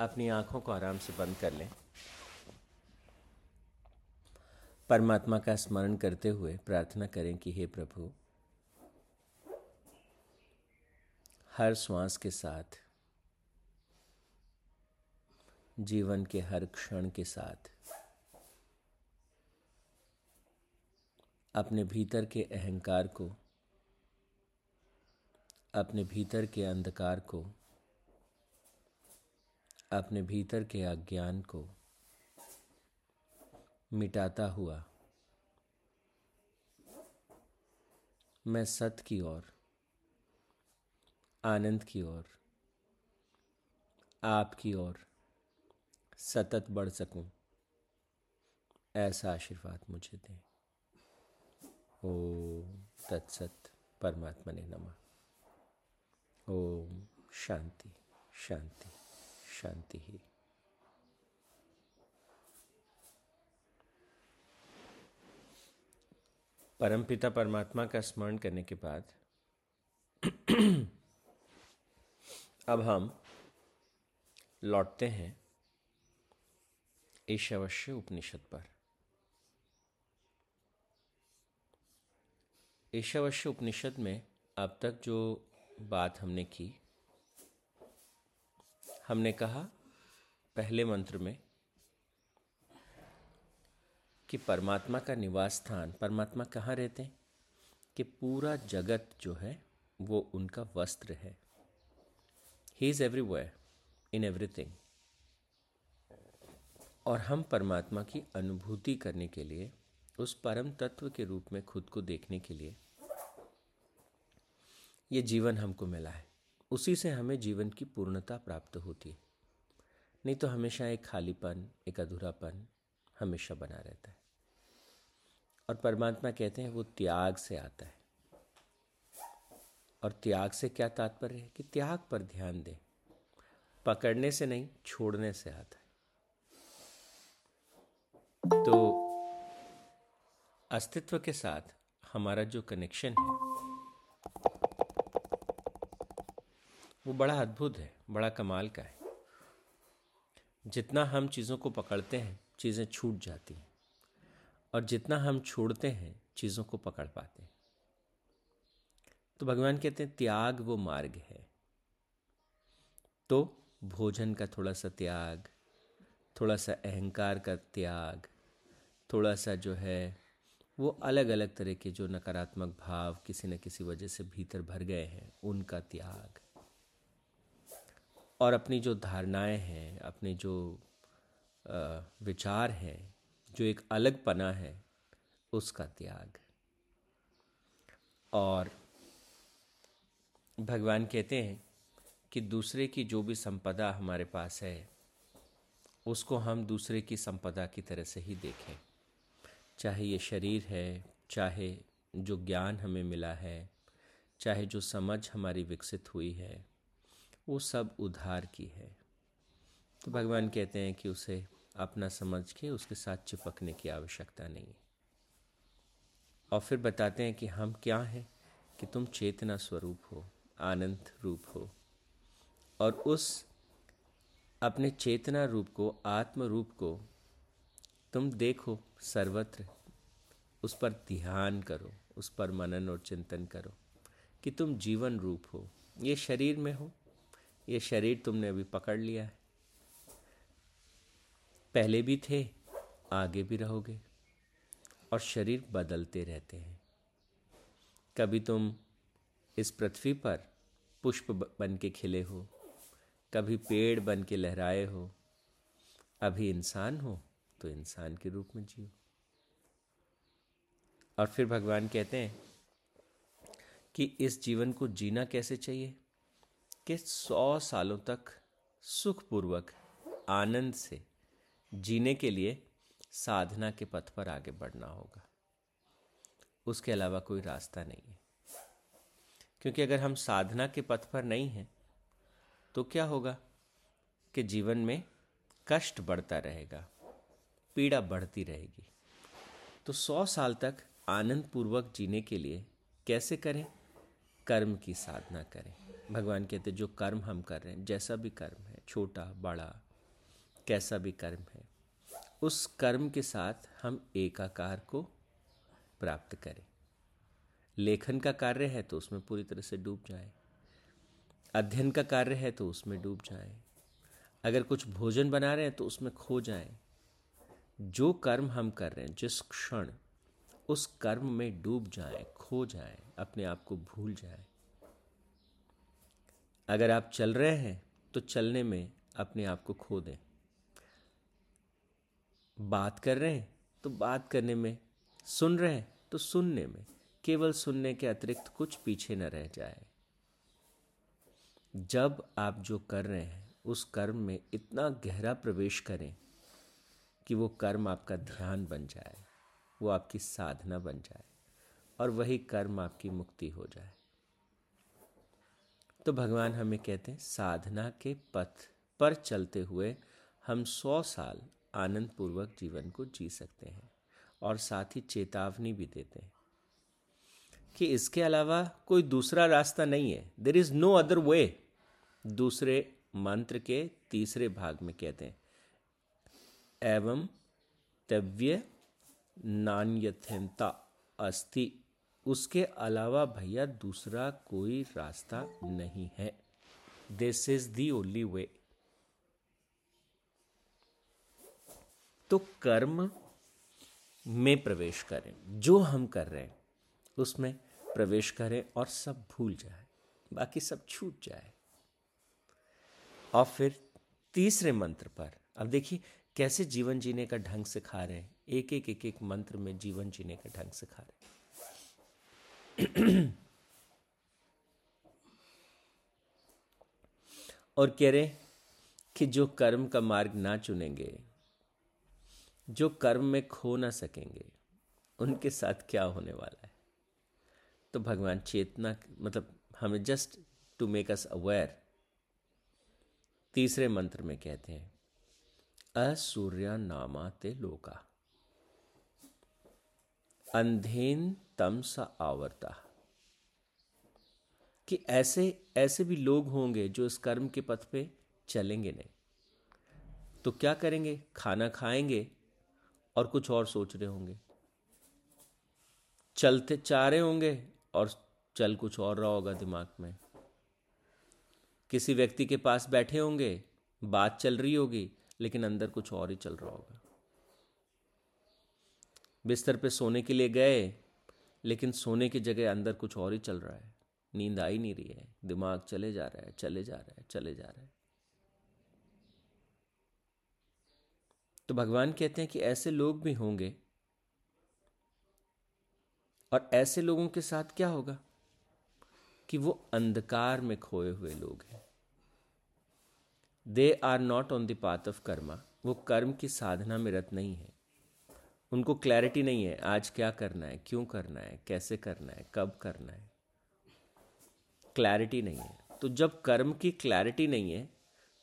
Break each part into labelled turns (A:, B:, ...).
A: अपनी आँखों को आराम से बंद कर लें। परमात्मा का स्मरण करते हुए प्रार्थना करें कि हे प्रभु, हर श्वास के साथ, जीवन के हर क्षण के साथ, अपने भीतर के अहंकार को, अपने भीतर के अंधकार को अपने भीतर के अज्ञान को मिटाता हुआ मैं सत की ओर, आनंद की ओर आपकी ओर सतत बढ़ सकूँ, ऐसा आशीर्वाद मुझे दें। ओ तत्सत परमात्मा ने नमा। ओम शांति शांति। शांति ही। परमपिता परमात्मा का स्मरण करने के बाद अब हम लौटते हैं ईशावश्य उपनिषद पर। ईशावश्य उपनिषद में अब तक जो बात हमने की हमने कहा पहले मंत्र में कि परमात्मा का निवास स्थान, परमात्मा कहाँ रहते हैं? कि पूरा जगत जो है, वो उनका वस्त्र है। He is everywhere in everything और हम परमात्मा की अनुभूति करने के लिए, उस परम तत्व के रूप में खुद को देखने के लिए, ये जीवन हमको मिला है। उसी से हमें जीवन की पूर्णता प्राप्त होती है। नहीं तो हमेशा एक खालीपन, एक अधूरापन हमेशा बना रहता है। और परमात्मा कहते हैं, वो त्याग से आता है। और त्याग से क्या तात्पर्य है? कि त्याग पर ध्यान दें। पकड़ने से नहीं, छोड़ने से आता है। तो अस्तित्व के साथ हमारा जो कनेक्शन है वो बड़ा अद्भुत है, बड़ा कमाल का है। जितना हम चीज़ों को पकड़ते हैं, चीज़ें छूट जाती हैं। और जितना हम छोड़ते हैं, चीज़ों को पकड़ पाते हैं। तो भगवान कहते हैं, त्याग वो मार्ग है। तो भोजन का थोड़ा सा त्याग, थोड़ा सा अहंकार का त्याग, थोड़ा सा जो है, वो अलग अलग तरह के जो नकारात्मक भाव किसी न किसी वजह से भीतर भर गए हैं, उनका त्याग। और अपनी जो धारणाएँ हैं, अपने जो विचार हैं, जो एक अलग पना है, उसका त्याग। और भगवान कहते हैं कि दूसरे की जो भी संपदा हमारे पास है, उसको हम दूसरे की संपदा की तरह से ही देखें। चाहे ये शरीर है, चाहे जो ज्ञान हमें मिला है, चाहे जो समझ हमारी विकसित हुई है वो सब उधार की है। तो भगवान कहते हैं कि उसे अपना समझ के उसके साथ चिपकने की आवश्यकता नहीं है। और फिर बताते हैं कि हम क्या हैं कि तुम चेतना स्वरूप हो, आनंद रूप हो। और उस अपने चेतना रूप को, आत्म रूप को तुम देखो सर्वत्र। उस पर ध्यान करो, उस पर मनन और चिंतन करो कि तुम जीवन रूप हो, ये शरीर में हो ये शरीर तुमने अभी पकड़ लिया है। पहले भी थे, आगे भी रहोगे और शरीर बदलते रहते हैं। कभी तुम इस पृथ्वी पर पुष्प बन के खिले हो, कभी पेड़ बन के लहराए हो, अभी इंसान हो तो इंसान के रूप में जियो। और फिर भगवान कहते हैं कि इस जीवन को जीना कैसे चाहिए? कि सौ सालों तक सुखपूर्वक, आनंद से जीने के लिए साधना के पथ पर आगे बढ़ना होगा। उसके अलावा कोई रास्ता नहीं है। क्योंकि अगर हम साधना के पथ पर नहीं हैं तो क्या होगा कि जीवन में कष्ट बढ़ता रहेगा, पीड़ा बढ़ती रहेगी। तो सौ साल तक आनंद पूर्वक जीने के लिए कैसे करें? कर्म की साधना करें। भगवान कहते जो कर्म हम कर रहे हैं, जैसा भी कर्म है, छोटा, बड़ा, कैसा भी कर्म है, उस कर्म के साथ हम एकाकार को प्राप्त करें। लेखन का कार्य है तो उसमें पूरी तरह से डूब जाए। अध्ययन का कार्य है तो उसमें डूब जाए। अगर कुछ भोजन बना रहे हैं तो उसमें खो जाए। जो कर्म हम कर रहे हैं, जिस क्षण उस कर्म में डूब जाए, खो जाए, अपने आप को भूल जाए अगर आप चल रहे हैं तो चलने में अपने आप को खो दें। बात कर रहे हैं तो बात करने में। सुन रहे हैं तो सुनने में। केवल सुनने के अतिरिक्त कुछ पीछे न रह जाए। जब आप जो कर रहे हैं, उस कर्म में इतना गहरा प्रवेश करें कि वो कर्म आपका ध्यान बन जाए, वो आपकी साधना बन जाए, और वही कर्म आपकी मुक्ति हो जाए। तो भगवान हमें कहते हैं, साधना के पथ पर चलते हुए हम सौ साल आनंद पूर्वक जीवन को जी सकते हैं और साथ ही चेतावनी भी देते हैं कि इसके अलावा कोई दूसरा रास्ता नहीं है। There is no other way दूसरे मंत्र के तीसरे भाग में कहते हैं, एवं तव्य नान्यथता अस्ति उसके अलावा भैया दूसरा कोई रास्ता नहीं है। This is the only way तो कर्म में प्रवेश करें। जो हम कर रहे हैं, उसमें प्रवेश करें और सब भूल जाए। बाकी सब छूट जाए। और फिर तीसरे मंत्र पर, अब देखिए कैसे जीवन जीने का ढंग सिखा रहे हैं। एक एक एक एक मंत्र में जीवन जीने का ढंग सिखा रहे हैं। और कह रहे कि जो कर्म का मार्ग ना चुनेंगे, जो कर्म में खो ना सकेंगे, उनके साथ क्या होने वाला है? तो भगवान चेतना मतलब हमें just to make us aware तीसरे मंत्र में कहते हैं असूर्या नामा ते लोका। अंधेन तम सा आवर्ता। कि ऐसे ऐसे भी लोग होंगे जो इस कर्म के पथ पे चलेंगे नहीं। तो क्या करेंगे? खाना खाएँगे और कुछ और सोच रहे होंगे। चलते चाह रहे होंगे और चल कुछ और रहा होगा दिमाग में। किसी व्यक्ति के पास बैठे होंगे, बात चल रही होगी, लेकिन अंदर कुछ और ही चल रहा होगा। बिस्तर पे सोने के लिए गए, लेकिन सोने की जगह अंदर कुछ और ही चल रहा है। नींद आ ही नहीं रही है। दिमाग चले जा रहा है, चले जा रहा है, चले जा रहा है। तो भगवान कहते हैं कि ऐसे लोग भी होंगे, और ऐसे लोगों के साथ क्या होगा? कि वो अंधकार में खोए हुए लोग हैं। They are not on the path of karma वो कर्म की साधना में रत नहीं है। उनको क्लैरिटी नहीं है, आज क्या करना है, क्यों करना है, कैसे करना है, कब करना है। क्लैरिटी नहीं है। तो जब कर्म की क्लैरिटी नहीं है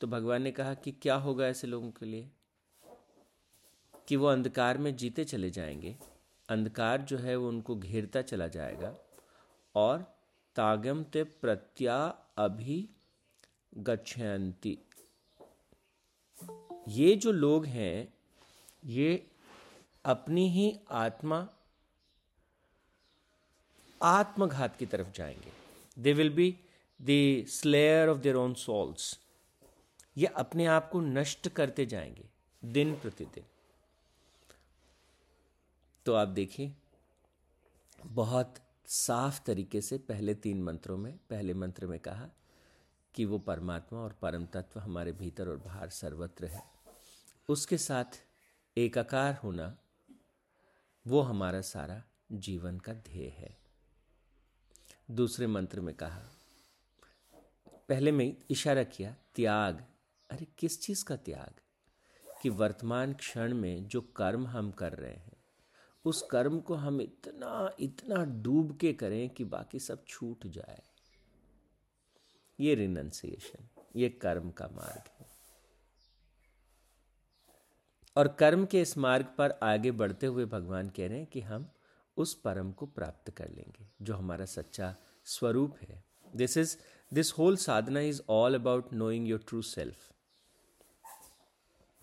A: तो भगवान ने कहा कि क्या होगा ऐसे लोगों के लिए? कि वो अंधकार में जीते चले जाएँगे, अंधकार जो है वो उनको घेरता चला जाएगा, और तागम ते प्रत्या अभी गच्छन्ति। ये जो लोग हैं, ये अपनी ही आत्मा, आत्मघात की तरफ़ जाएँगे। They will be the slayer of their own souls ये अपने आप को नष्ट करते जाएँगे, दिन प्रतिदिन। तो आप देखिए, बहुत साफ़ तरीके से पहले तीन मंत्रों में, पहले मंत्र में कहा कि वो परमात्मा और परम तत्व हमारे भीतर और बाहर सर्वत्र है। उसके साथ एकाकार होना वो हमारा सारा जीवन का ध्येय है। दूसरे मंत्र में कहा, पहले में इशारा किया, त्याग। अरे, किस चीज़ का त्याग? कि वर्तमान क्षण में जो कर्म हम कर रहे हैं, उस कर्म को हम इतना इतना डूब के करें कि बाकी सब छूट जाए। ये रिनंसिएशन ये कर्म का मार्ग है। और कर्म के इस मार्ग पर आगे बढ़ते हुए भगवान कह रहे हैं कि हम उस परम को प्राप्त कर लेंगे, जो हमारा सच्चा स्वरूप है। This is this whole sadhana is all about knowing your true self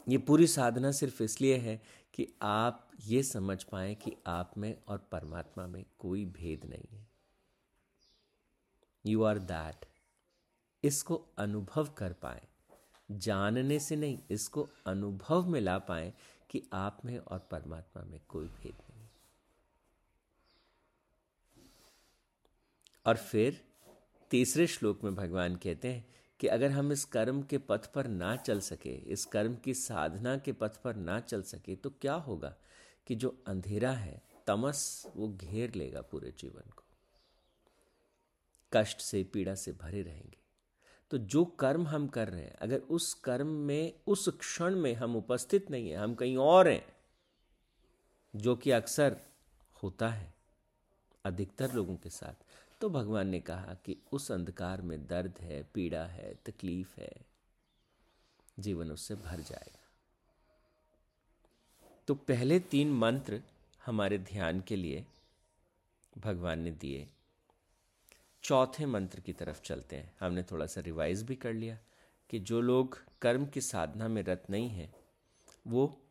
A: ये पूरी साधना सिर्फ़ इसलिए है कि आप ये समझ पाए कि आप में और परमात्मा में कोई भेद नहीं है। यू आर दैट इसको अनुभव कर पाए। जानने से नहीं, इसको अनुभव में ला पाए कि आप में और परमात्मा में कोई भेद नहीं। और फिर तीसरे श्लोक में भगवान कहते हैं कि अगर हम इस कर्म के पथ पर ना चल सके, इस कर्म की साधना के पथ पर ना चल सके तो क्या होगा कि जो अंधेरा है, तमस, वो घेर लेगा पूरे जीवन को। कष्ट से, पीड़ा से भरे रहेंगे। तो जो कर्म हम कर रहे हैं, अगर उस कर्म में, उस क्षण में हम उपस्थित नहीं है, हम कहीं और हैं, जो कि अक्सर होता है अधिकतर लोगों के साथ तो भगवान ने कहा कि उस अंधकार में दर्द है, पीड़ा है, तकलीफ़ है, जीवन उससे भर जाएगा। तो पहले तीन मंत्र हमारे ध्यान के लिए भगवान ने दिए। चौथे मंत्र की तरफ़ चलते हैं। हमने थोड़ा सा रिवाइज भी कर लिया कि जो लोग कर्म की साधना में रत नहीं है, वो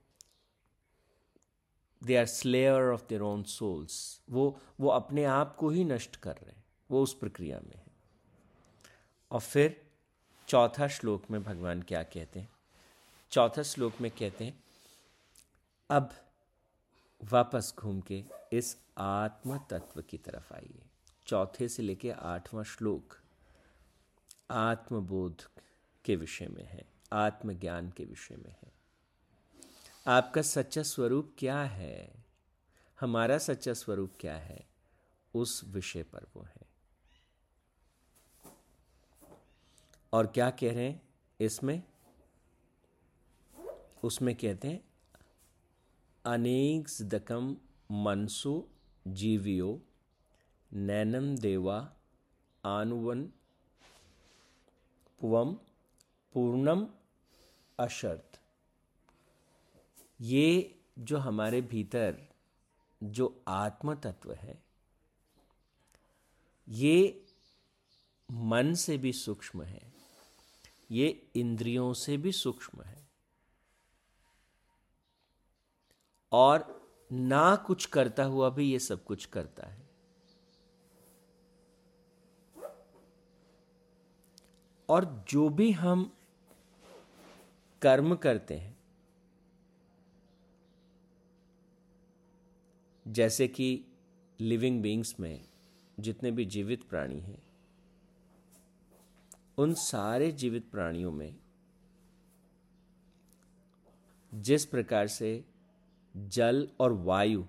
A: they are slayer of their own souls वो वो अपने आप को ही नष्ट कर रहे हैं, वो उस प्रक्रिया में है। और फिर चौथा श्लोक में भगवान क्या कहते हैं? चौथा श्लोक में कहते हैं, अब वापस घूम के इस आत्म तत्व की तरफ़ आइए। चौथे से लेके आठवां श्लोक आत्मबोध के विषय में है, आत्मज्ञान के विषय में है। आपका सच्चा स्वरूप क्या है? हमारा सच्चा स्वरूप क्या है? उस विषय पर वो है। और क्या कह रहे हैं इसमें? उसमें कहते हैं, अनेक दकम मनसु जीवियो नैनम देवा आनुवन पुवम पूर्णम अशर्त। ये जो हमारे भीतर जो आत्म तत्व है, ये मन से भी सूक्ष्म है, ये इंद्रियों से भी सूक्ष्म है। और ना कुछ करता हुआ भी ये सब कुछ करता है। और जो भी हम कर्म करते हैं, जैसे कि लिविंग बींग्स में जितने भी जीवित प्राणी हैं, उन सारे जीवित प्राणियों में जिस प्रकार से जल और वायु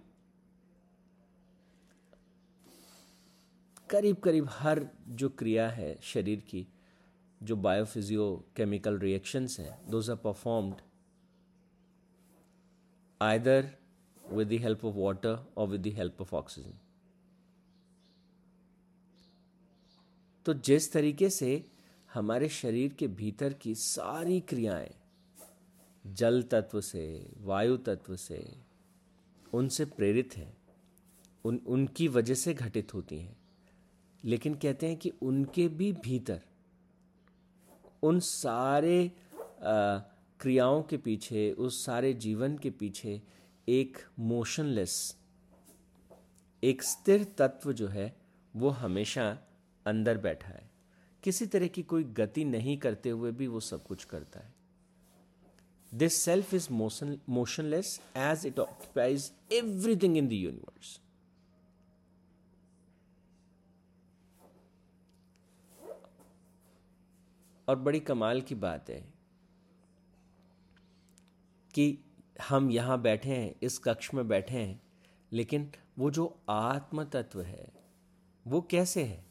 A: करीब करीब हर जो क्रिया है शरीर की जो बायोफिजियो केमिकल रिएक्शंस हैं those are performed either with the help of water और with the help of oxygen तो जिस तरीके से हमारे शरीर के भीतर की सारी क्रियाएँ, जल तत्व से, वायु तत्व से, उनसे प्रेरित हैं, उन, उनकी वजह से घटित होती हैं। लेकिन कहते हैं कि उनके भी भीतर उन सारे क्रियाओं के पीछे, उस सारे जीवन के पीछे एक मोशनलेस एक स्थिर तत्व जो है, वो हमेशा अंदर बैठा है। किसी तरह की कोई गति नहीं करते हुए भी वो सब कुछ करता है। This self is motion motionless as it occupies everything in the universe और बड़ी कमाल की बात है कि हम यहाँ बैठे हैं, इस कक्ष में बैठे हैं, लेकिन वो जो आत्म तत्व है, वो कैसे है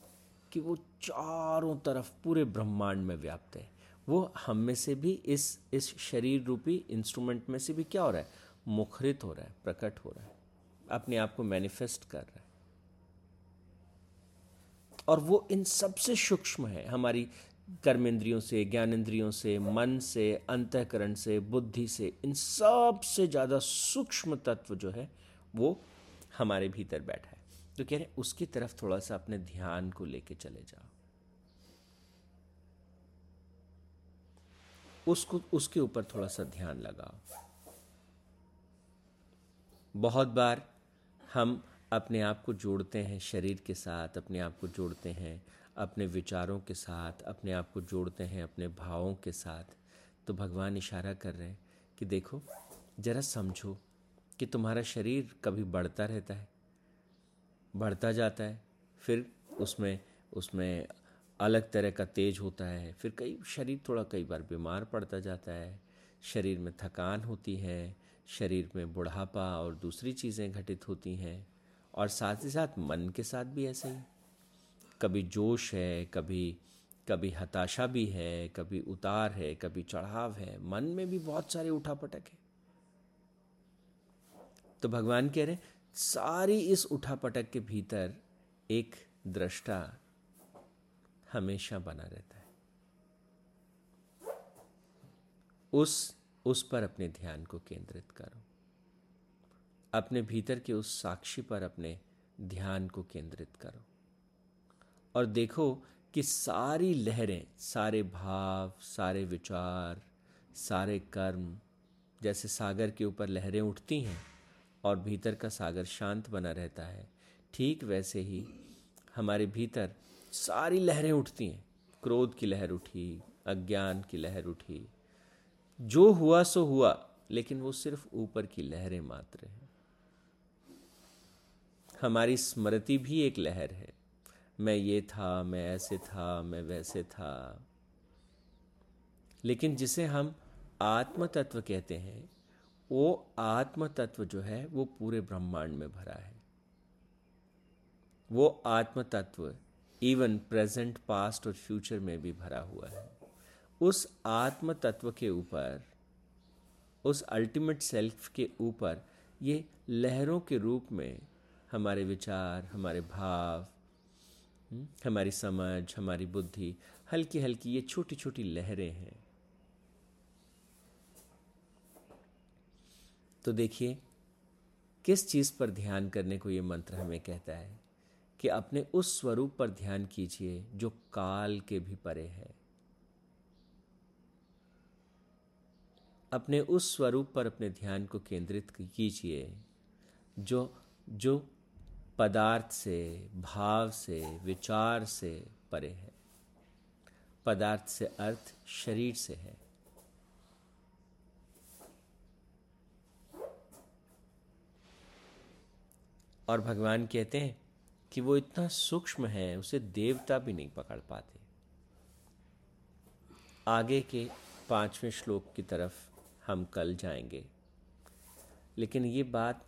A: कि वो चारों तरफ़ पूरे ब्रह्मांड में व्याप्त है? वो हम में से भी इस इस शरीर रूपी इंस्ट्रूमेंट में से भी क्या हो रहा है? मुखरित हो रहा है, प्रकट हो रहा है, अपने आप को मैनिफेस्ट कर रहा है। और वो इन सबसे सूक्ष्म है, हमारी कर्मेंद्रियों से ज्ञानेन्द्रियों से, मन से, अंतकरण से, बुद्धि से, इन सबसे ज़्यादा सूक्ष्म तत्व जो है, वो हमारे भीतर बैठा है। तो कह रहे हैं, उसकी तरफ़ थोड़ा सा अपने ध्यान को लेके चले जाओ। उसको, उसके ऊपर थोड़ा सा ध्यान लगाओ। बहुत बार हम अपने आप को जोड़ते हैं, शरीर के साथ अपने आप को जोड़ते हैं अपने विचारों के साथ, अपने आप को जोड़ते हैं, अपने भावों के साथ। तो भगवान इशारा कर रहे हैं कि देखो, जरा समझो कि तुम्हारा शरीर कभी बढ़ता रहता है, बढ़ता जाता है, फिर उसमें उसमें अलग तरह का तेज होता है, फिर कई, शरीर थोड़ा कई बार बीमार पड़ता जाता है, शरीर में थकान होती है, शरीर में बुढ़ापा और दूसरी चीज़ें घटित होती हैं, और साथ ही साथ मन के साथ भी ऐसे ही। कभी जोश है, कभी कभी हताशा भी है, कभी उतार है, कभी चढ़ाव है। मन में भी बहुत सारे उठापटक है। तो भगवान कह रहे सारी इस उठापटक के भीतर एक दृष्टा हमेशा बना रहता है। उस उस पर अपने ध्यान को केंद्रित करो। अपने भीतर के उस साक्षी पर अपने ध्यान को केंद्रित करो। और देखो कि सारी लहरें, सारे भाव, सारे विचार, सारे कर्म, जैसे सागर के ऊपर लहरें उठती हैं और भीतर का सागर शांत बना रहता है, ठीक वैसे ही हमारे भीतर सारी लहरें उठती हैं। क्रोध की लहर उठी, अज्ञान की लहर उठी। जो हुआ, सो हुआ, लेकिन वो सिर्फ़ ऊपर की लहरें मात्र हैं। हमारी स्मृति भी एक लहर है। मैं ये था, मैं ऐसे था, मैं वैसे था। लेकिन जिसे हम आत्म तत्व कहते हैं, वो आत्म तत्व जो है, वो पूरे ब्रह्मांड में भरा है। वो आत्म तत्व इवन प्रेजेंट पास्ट और फ्यूचर में भी भरा हुआ है। उस आत्म तत्व के ऊपर, उस अल्टीमेट सेल्फ के ऊपर, ये लहरों के रूप में हमारे विचार, हमारे भाव हमारी समझ, हमारी बुद्धि हल्की हल्की ये छोटी छोटी लहरें हैं। तो देखिए, किस चीज़ पर ध्यान करने को ये मंत्र हमें कहता है? कि अपने उस स्वरूप पर ध्यान कीजिए जो काल के भी परे है। अपने उस स्वरूप पर अपने ध्यान को केंद्रित कीजिए जो जो पदार्थ से, भाव से, विचार से परे है। पदार्थ से अर्थ शरीर से है। और भगवान कहते हैं कि वो इतना सूक्ष्म है, उसे देवता भी नहीं पकड़ पाते। आगे के पाँचवें श्लोक की तरफ़ हम कल जाएँगे। लेकिन ये बात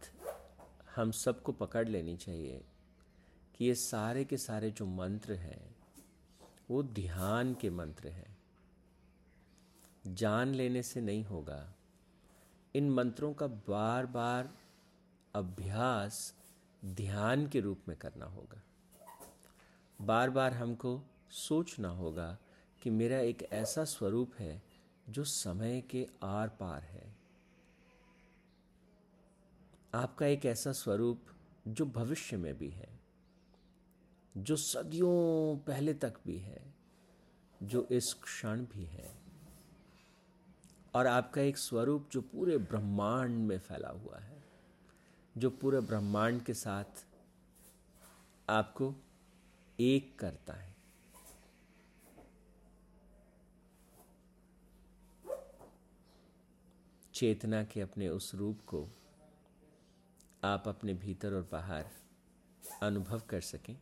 A: हम सबको पकड़ लेनी चाहिए कि ये सारे के सारे जो मंत्र हैं, वो ध्यान के मंत्र हैं। जान लेने से नहीं होगा। इन मंत्रों का बार बार अभ्यास ध्यान के रूप में करना होगा। बार बार हमको सोचना होगा कि मेरा एक ऐसा स्वरूप है जो समय के आर पार है। आपका एक ऐसा स्वरूप जो भविष्य में भी है, जो सदियों पहले तक भी है, जो इस क्षण भी है, और आपका एक स्वरूप जो पूरे ब्रह्मांड में फैला हुआ है, जो पूरे ब्रह्मांड के साथ आपको एक करता है। चेतना के अपने उस रूप को आप अपने भीतर और बाहर अनुभव कर सकें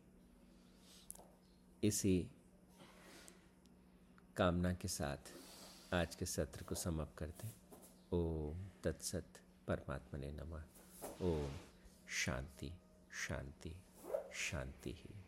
A: इसी कामना के साथ आज के सत्र को समाप्त करते हैं। ओम तत्सत परमात्मा ने नमः। ओम शांति शांति शांति ही।